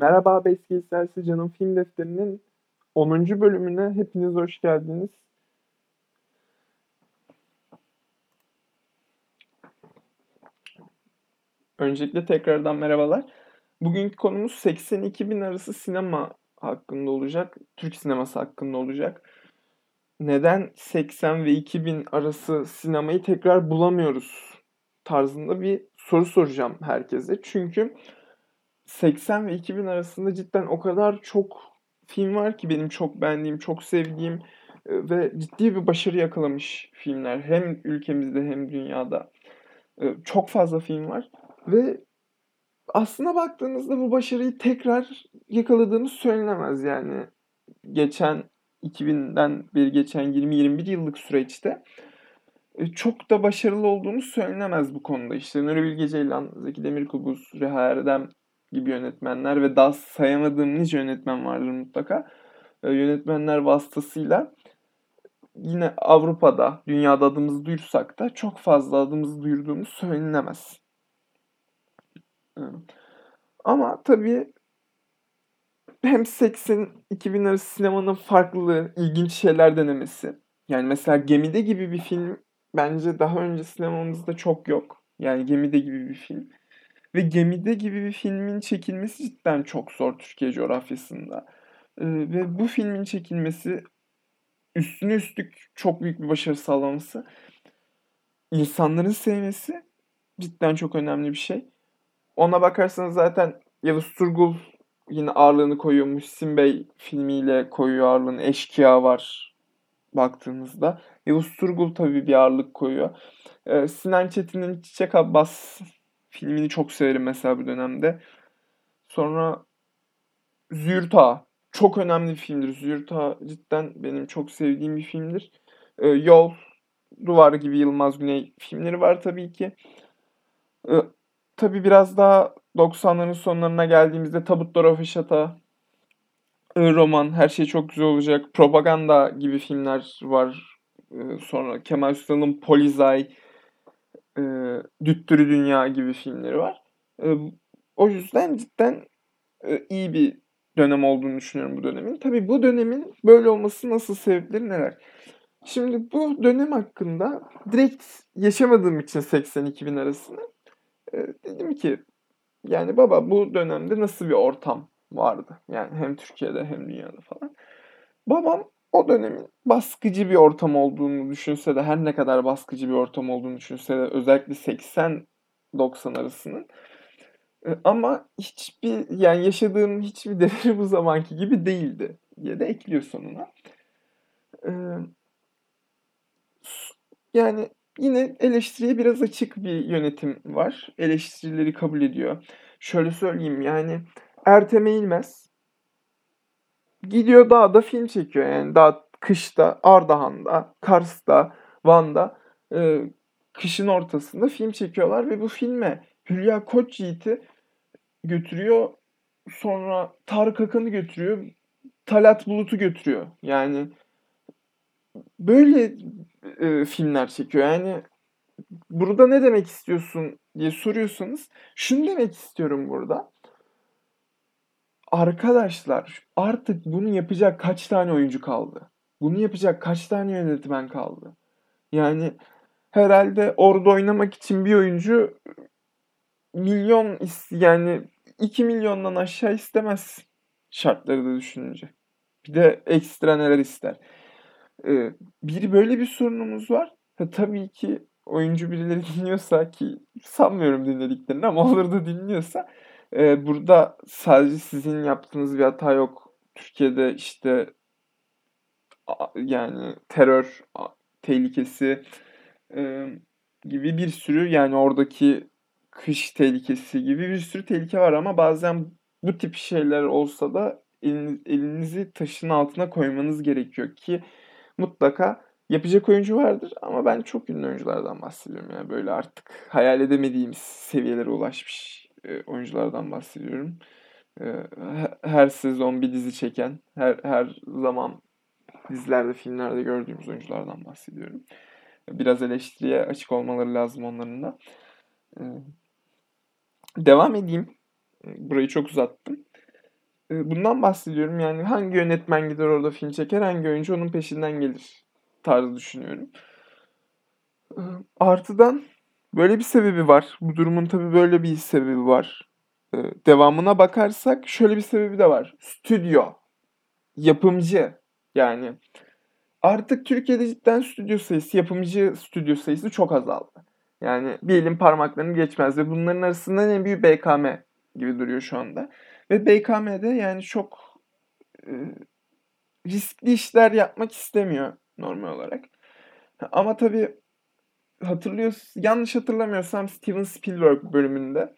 Merhaba Beski Canım Film Defteri'nin 10. bölümüne hepiniz hoş geldiniz. Öncelikle tekrardan merhabalar. Bugünkü konumuz 82 bin arası sinema hakkında olacak. Türk sineması hakkında olacak. Neden 80 ve 2000 arası sinemayı tekrar bulamıyoruz tarzında bir soru soracağım herkese. Çünkü 80 ve 2000 arasında cidden o kadar çok film var ki benim çok beğendiğim, çok sevdiğim e, ve ciddi bir başarı yakalamış filmler. Hem ülkemizde hem dünyada. E, çok fazla film var ve aslına baktığınızda bu başarıyı tekrar yakaladığımız söylenemez yani. Geçen 2000'den beri geçen 20-21 yıllık süreçte e, çok da başarılı olduğumuz söylenemez bu konuda. İşte Nuri Bilge Ceylan, Zeki Demirkubuz, Reha Erdem gibi yönetmenler ve daha sayamadığım nice yönetmen vardır mutlaka. E, yönetmenler vasıtasıyla yine Avrupa'da, dünyada adımızı duyursak da çok fazla adımızı duyurduğumuz söylenemez. Ama tabii hem 80-2000 arası sinemanın farklı, ilginç şeyler denemesi. Yani mesela Gemide gibi bir film bence daha önce sinemamızda çok yok. Yani Gemide gibi bir film. Ve Gemide gibi bir filmin çekilmesi cidden çok zor Türkiye coğrafyasında. Ee, ve bu filmin çekilmesi üstüne üstlük çok büyük bir başarı sağlaması, insanların sevmesi cidden çok önemli bir şey. Ona bakarsanız zaten Yavuz Turgul yine ağırlığını koyuyor. Muhsin Bey filmiyle koyuyor ağırlığını. Eşkıya var baktığınızda. Yavuz Turgul tabii bir ağırlık koyuyor. Ee, Sinan Çetin'in Çiçek Abbas filmini çok severim mesela bu dönemde. Sonra Züğürt Çok önemli bir filmdir. Züğürt cidden benim çok sevdiğim bir filmdir. Ee, Yol, Duvar gibi Yılmaz Güney filmleri var tabii ki. Ee, tabii biraz daha 90'ların sonlarına geldiğimizde Tabutlar Afişata, Roman, Her Şey Çok Güzel Olacak, Propaganda gibi filmler var. Ee, sonra Kemal Sunal'ın Polizay, e, Düttürü Dünya gibi filmleri var. E, o yüzden cidden e, iyi bir dönem olduğunu düşünüyorum bu dönemin. Tabii bu dönemin böyle olması nasıl sebepleri neler? Şimdi bu dönem hakkında direkt yaşamadığım için 82 bin arasını e, dedim ki yani baba bu dönemde nasıl bir ortam vardı? Yani hem Türkiye'de hem dünyada falan. Babam o dönemin baskıcı bir ortam olduğunu düşünse de her ne kadar baskıcı bir ortam olduğunu düşünse de özellikle 80-90 arasının e, ama hiçbir yani yaşadığım hiçbir devir bu zamanki gibi değildi diye de ekliyor sonuna. Ee, yani yine eleştiriye biraz açık bir yönetim var. Eleştirileri kabul ediyor. Şöyle söyleyeyim yani Ertem Eğilmez gidiyor dağda film çekiyor yani dağ kışta Ardahan'da, Kars'ta, Van'da e, kışın ortasında film çekiyorlar ve bu filme Hülya Koçyiğit'i götürüyor. Sonra Tarık Akan'ı götürüyor. Talat Bulut'u götürüyor. Yani böyle e, filmler çekiyor. Yani burada ne demek istiyorsun diye soruyorsanız şunu demek istiyorum burada. Arkadaşlar artık bunu yapacak kaç tane oyuncu kaldı? Bunu yapacak kaç tane yönetmen kaldı? Yani herhalde orada oynamak için bir oyuncu milyon yani 2 milyondan aşağı istemez şartları da düşününce. Bir de ekstra neler ister. Ee, bir böyle bir sorunumuz var. Ha, tabii ki oyuncu birileri dinliyorsa ki sanmıyorum dinlediklerini ama olur da dinliyorsa e, burada sadece sizin yaptığınız bir hata yok. Türkiye'de işte yani terör tehlikesi e, gibi bir sürü yani oradaki kış tehlikesi gibi bir sürü tehlike var ama bazen bu tip şeyler olsa da eliniz, elinizi taşın altına koymanız gerekiyor ki mutlaka yapacak oyuncu vardır ama ben çok ünlü oyunculardan bahsediyorum yani böyle artık hayal edemediğimiz seviyelere ulaşmış e, oyunculardan bahsediyorum. E, her sezon bir dizi çeken, her her zaman dizilerde, filmlerde gördüğümüz oyunculardan bahsediyorum. Biraz eleştiriye açık olmaları lazım onların da. E, devam edeyim. Burayı çok uzattım. Bundan bahsediyorum. Yani hangi yönetmen gider orada film çeker, hangi oyuncu onun peşinden gelir tarzı düşünüyorum. Artıdan böyle bir sebebi var. Bu durumun tabii böyle bir sebebi var. Eee, devamına bakarsak şöyle bir sebebi de var. Stüdyo, yapımcı yani artık Türkiye'de cidden stüdyo sayısı, yapımcı stüdyo sayısı çok azaldı. Yani bir elin parmaklarını geçmez ve bunların arasında en büyüğü BKM gibi duruyor şu anda. Ve BKM'de yani çok ııı, riskli işler yapmak istemiyor normal olarak. Ama tabii hatırlıyors yanlış hatırlamıyorsam Steven Spielberg bölümünde,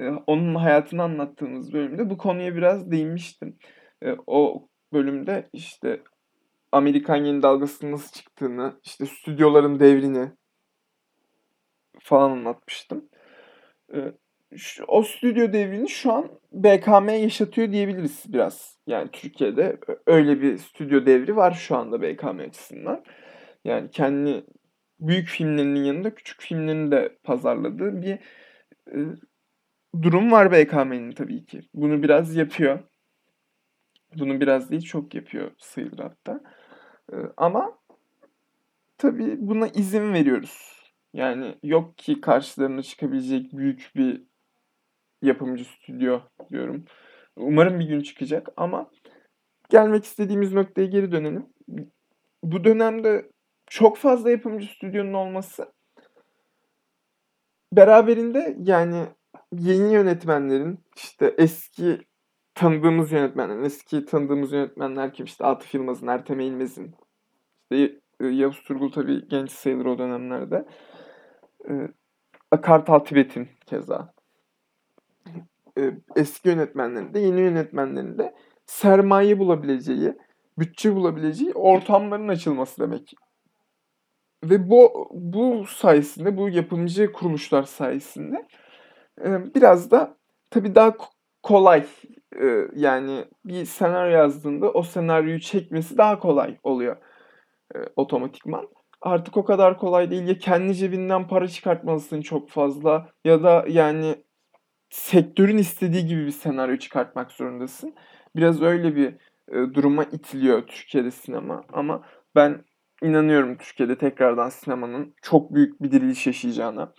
eee, onun hayatını anlattığımız bölümde bu konuya biraz değinmiştim. Eee, o bölümde işte Amerikan Yeni Dalgası'nın nasıl çıktığını, işte stüdyoların devrini falan anlatmıştım. Ş o stüdyo devrini şu an BKM yaşatıyor diyebiliriz biraz. Yani Türkiye'de öyle bir stüdyo devri var şu anda BKM açısından. Yani kendi büyük filmlerinin yanında küçük filmlerini de pazarladığı bir, ııı, durum var BKM'nin tabii ki. Bunu biraz yapıyor. Bunu biraz değil, çok yapıyor sayılır hatta. Iıı, ama tabii buna izin veriyoruz. Yani yok ki karşılarına çıkabilecek büyük bir yapımcı stüdyo diyorum. Umarım bir gün çıkacak ama gelmek istediğimiz noktaya geri dönelim. Bu dönemde çok fazla yapımcı stüdyonun olması beraberinde yani yeni yönetmenlerin, işte eski tanıdığımız yönetmenlerin, eski tanıdığımız yönetmenler kim? İşte Atıf Yılmaz'ın, Ertem Eğilmez'in, işte, ııı, Yavuz Turgul tabii genç sayılır o dönemlerde. Eee, Kartal Tibet'in keza. Eee, eski yönetmenlerin de yeni yönetmenlerin de sermaye bulabileceği, bütçe bulabileceği ortamların açılması demek. Ve bu bu sayesinde, bu yapımcı kuruluşlar sayesinde, eee, biraz da tabii daha ko kolay, ııı, yani bir senaryo yazdığında o senaryoyu çekmesi daha kolay oluyor, eee, otomatikman. Artık o kadar kolay değil. Ya kendi cebinden para çıkartmalısın çok fazla ya da yani sektörün istediği gibi bir senaryo çıkartmak zorundasın. Biraz öyle bir, ııı, duruma itiliyor Türkiye'de sinema ama ben inanıyorum Türkiye'de tekrardan sinemanın çok büyük bir diriliş yaşayacağına.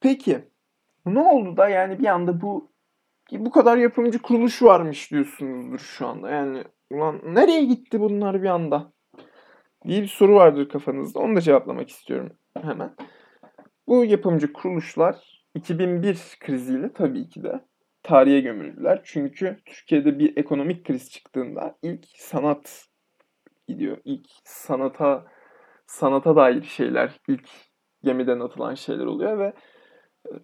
Peki, ne oldu da yani bir anda bu bu kadar yapımcı kuruluşu varmış diyorsunuzdur şu anda. Yani ulan nereye gitti bunlar bir anda diye bir soru vardır kafanızda. Onu da cevaplamak istiyorum hemen. Bu yapımcı kuruluşlar 2001 kriziyle tabii ki de tarihe gömüldüler. Çünkü Türkiye'de bir ekonomik kriz çıktığında ilk sanat gidiyor. İlk sanata sanata dair şeyler, ilk gemiden atılan şeyler oluyor ve, ııı,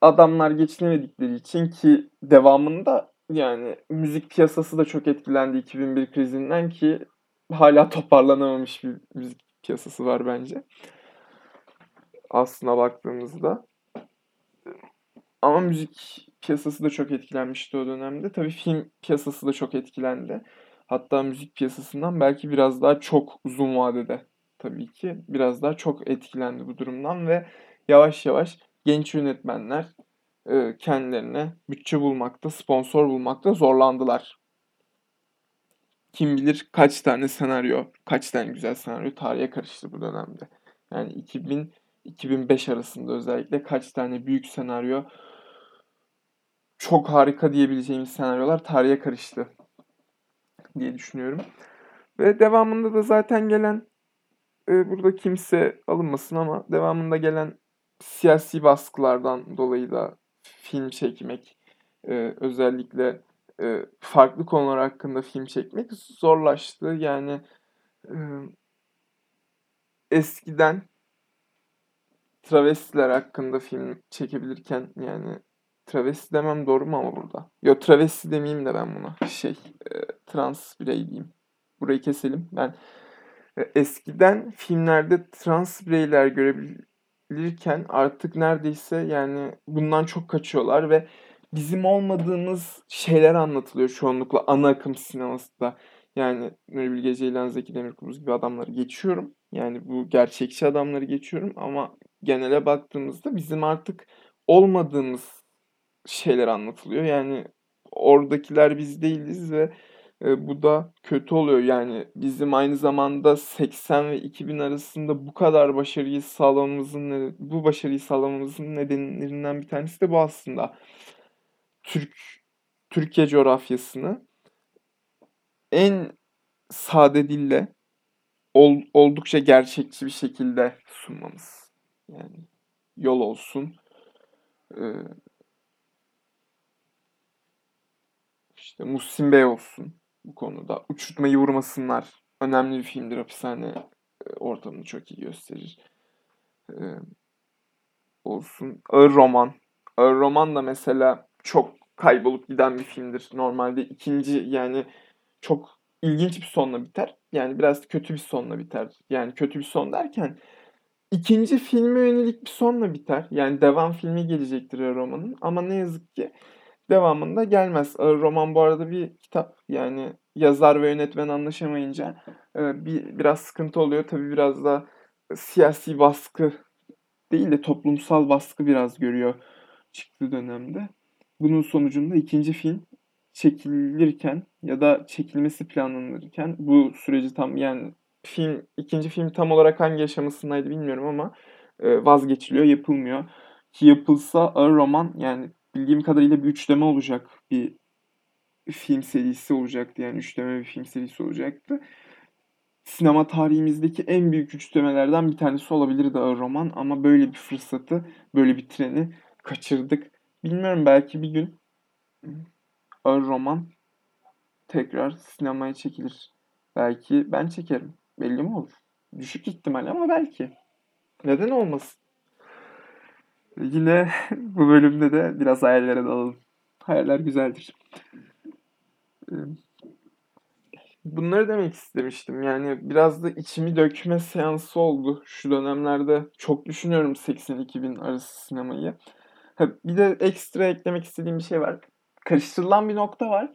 adamlar geçinemedikleri için ki devamında yani müzik piyasası da çok etkilendi 2001 krizinden ki hâlâ toparlanamamış bir müzik piyasası var bence. Aslına baktığımızda. Ama müzik piyasası da çok etkilenmişti o dönemde. Tabii film piyasası da çok etkilendi. Hatta müzik piyasasından belki biraz daha çok uzun vadede tabii ki biraz daha çok etkilendi bu durumdan ve yavaş yavaş genç yönetmenler, kendilerine bütçe bulmakta, sponsor bulmakta zorlandılar. Kim bilir kaç tane senaryo, kaç tane güzel senaryo tarihe karıştı bu dönemde. Yani 2000-2005 arasında özellikle kaç tane büyük senaryo çok harika diyebileceğimiz senaryolar tarihe karıştı diye düşünüyorum. Ve devamında da zaten gelen, eee, burada kimse alınmasın ama devamında gelen siyasi baskılardan dolayı da film çekmek, eee, özellikle, eee, farklı konular hakkında film çekmek zorlaştı. Yani, ımm eskiden travestiler hakkında film çekebilirken yani travesti demem doğru mu ama burada? Yo, travesti demeyeyim de ben buna şey, eee, trans birey diyeyim. Burayı keselim. Ben, eee, eskiden filmlerde trans bireyler görebilirken artık neredeyse yani bundan çok kaçıyorlar ve bizim olmadığımız şeyler anlatılıyor çoğunlukla ana akım sinemasında. Yani Nuri Bilge Ceylan, Zeki Demirkubuz gibi adamları geçiyorum. Yani bu gerçekçi adamları geçiyorum ama genele baktığımızda bizim artık olmadığımız şeyler anlatılıyor. Yani oradakiler biz değiliz ve e, bu da kötü oluyor. Yani bizim aynı zamanda 80 ve 2000 arasında bu kadar başarıyı sağlamamızın bu başarıyı sağlamamızın nedenlerinden bir tanesi de bu aslında. Türk Türkiye coğrafyasını en sade dille ol, oldukça gerçekçi bir şekilde sunmamız. Yani yol olsun. Ee, işte Muhsin Bey olsun bu konuda. Uçurtmayı vurmasınlar. Önemli bir filmdir. Hapishane ortamını çok iyi gösterir. Ee, olsun. Ağır roman. Ağır roman da mesela çok kaybolup giden bir filmdir. Normalde ikinci yani çok ilginç bir sonla biter. Yani biraz kötü bir sonla biter. Yani kötü bir son derken ikinci filme yönelik bir sonla biter. Yani devam filmi gelecektir Ağır romanın. Ama ne yazık ki devamında gelmez. Ağır roman bu arada bir kitap. Yani yazar ve yönetmen anlaşamayınca bir biraz sıkıntı oluyor. Tabii biraz da siyasi baskı değil de toplumsal baskı biraz görüyor çıktığı dönemde. Bunun sonucunda ikinci film çekilirken ya da çekilmesi planlanırken bu süreci tam yani film ikinci film tam olarak hangi aşamasındaydı bilmiyorum ama e, vazgeçiliyor, yapılmıyor. Ki yapılsa ağır roman yani bildiğim kadarıyla bir üçleme olacak bir film serisi olacaktı. Yani üçleme bir film serisi olacaktı. Sinema tarihimizdeki en büyük üçlemelerden bir tanesi olabilirdi ağır roman ama böyle bir fırsatı, böyle bir treni kaçırdık. Bilmiyorum belki bir gün ağır roman tekrar sinemaya çekilir. Belki ben çekerim. Belli mi olur? Düşük ihtimal ama belki. Neden olmasın? Yine bu bölümde de biraz hayallere dalalım. Hayaller güzeldir. Bunları demek istemiştim. Yani biraz da içimi dökme seansı oldu şu dönemlerde. Çok düşünüyorum 82 bin arası sinemayı. Bir de ekstra eklemek istediğim bir şey var. Karıştırılan bir nokta var.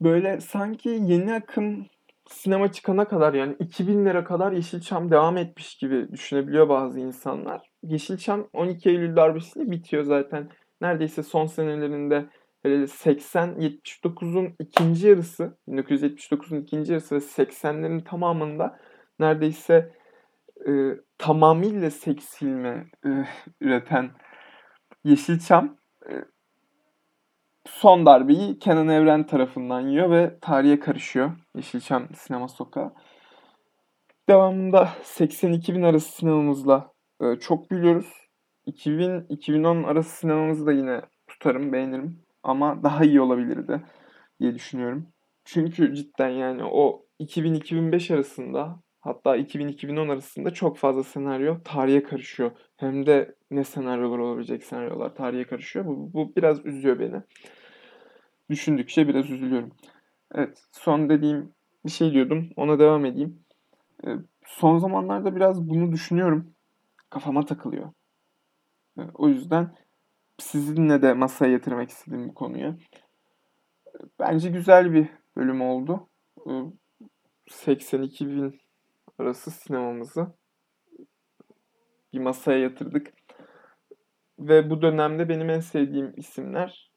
Böyle sanki yeni akım sinema çıkana kadar yani 2000'lere kadar Yeşilçam devam etmiş gibi düşünebiliyor bazı insanlar. Yeşilçam 12 Eylül darbesiyle bitiyor zaten. Neredeyse son senelerinde 80-79'un ikinci yarısı, 1979'un ikinci yarısı ve 80'lerin tamamında neredeyse e, tamamıyla seks filmi e, üreten Yeşilçam e, son darbeyi Kenan Evren tarafından yiyor ve tarihe karışıyor Yeşilçam sinema sokağı. Devamında 82 bin arası sinemamızla e, çok biliyoruz. 2000-2010 arası sinemamızı da yine tutarım, beğenirim. Ama daha iyi olabilirdi diye düşünüyorum. Çünkü cidden yani o 2000-2005 arasında hatta 2000-2010 arasında çok fazla senaryo tarihe karışıyor. Hem de ne senaryolar olabilecek senaryolar tarihe karışıyor. Bu, bu biraz üzüyor beni. Düşündükçe biraz üzülüyorum. Evet son dediğim bir şey diyordum. Ona devam edeyim. Ee, son zamanlarda biraz bunu düşünüyorum. Kafama takılıyor. Ee, o yüzden sizinle de masaya yatırmak istedim bu konuyu. Bence güzel bir bölüm oldu. 82 bin arası sinemamızı bir masaya yatırdık. Ve bu dönemde benim en sevdiğim isimler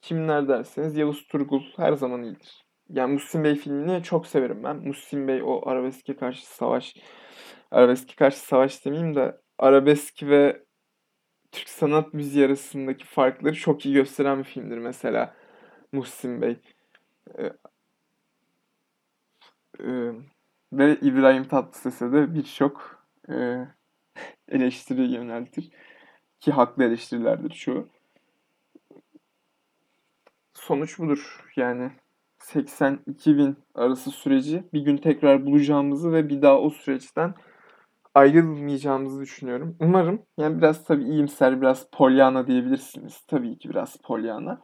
kimler derseniz Yavuz Turgul her zaman iyidir. Yani Muhsin Bey filmini çok severim ben. Muhsin Bey o arabeske karşı savaş, arabeske karşı savaş demeyeyim de arabesk ve Türk sanat müziği arasındaki farkları çok iyi gösteren bir filmdir mesela Muhsin Bey. Ee, e, ve İbrahim Tatlıses'e de birçok e, eleştiri yöneltir. Ki haklı eleştirilerdir çoğu. Sonuç budur. Yani 82 bin arası süreci bir gün tekrar bulacağımızı ve bir daha o süreçten ayrılmayacağımızı düşünüyorum. Umarım yani biraz tabii iyimser, biraz polyana diyebilirsiniz. Tabii ki biraz polyana.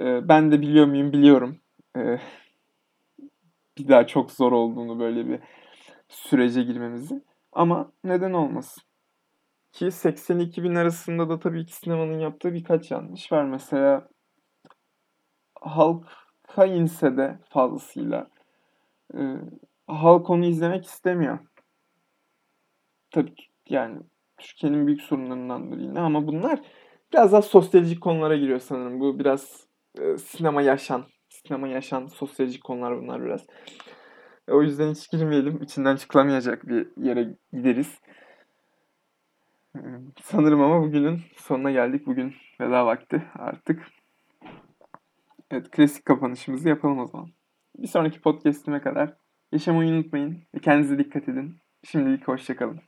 Ee, ben de biliyor muyum? Biliyorum. Ee, bir daha çok zor olduğunu böyle bir sürece girmemizi. Ama neden olmasın? Ki 80-2000 arasında da tabii ki sinemanın yaptığı birkaç yanlış var. Mesela halka inse de fazlasıyla e, halk onu izlemek istemiyor. Tabii ki yani Türkiye'nin büyük sorunlarından yine ama bunlar biraz daha sosyolojik konulara giriyor sanırım. Bu biraz e, sinema yaşan, sinema yaşan sosyolojik konular bunlar biraz. E, o yüzden hiç girmeyelim. İçinden çıkılamayacak bir yere gideriz. Sanırım ama bugünün sonuna geldik. Bugün veda vakti artık. Evet, klasik kapanışımızı yapalım o zaman. Bir sonraki podcast'ime kadar yaşamayı unutmayın ve kendinize dikkat edin. Şimdilik hoşçakalın.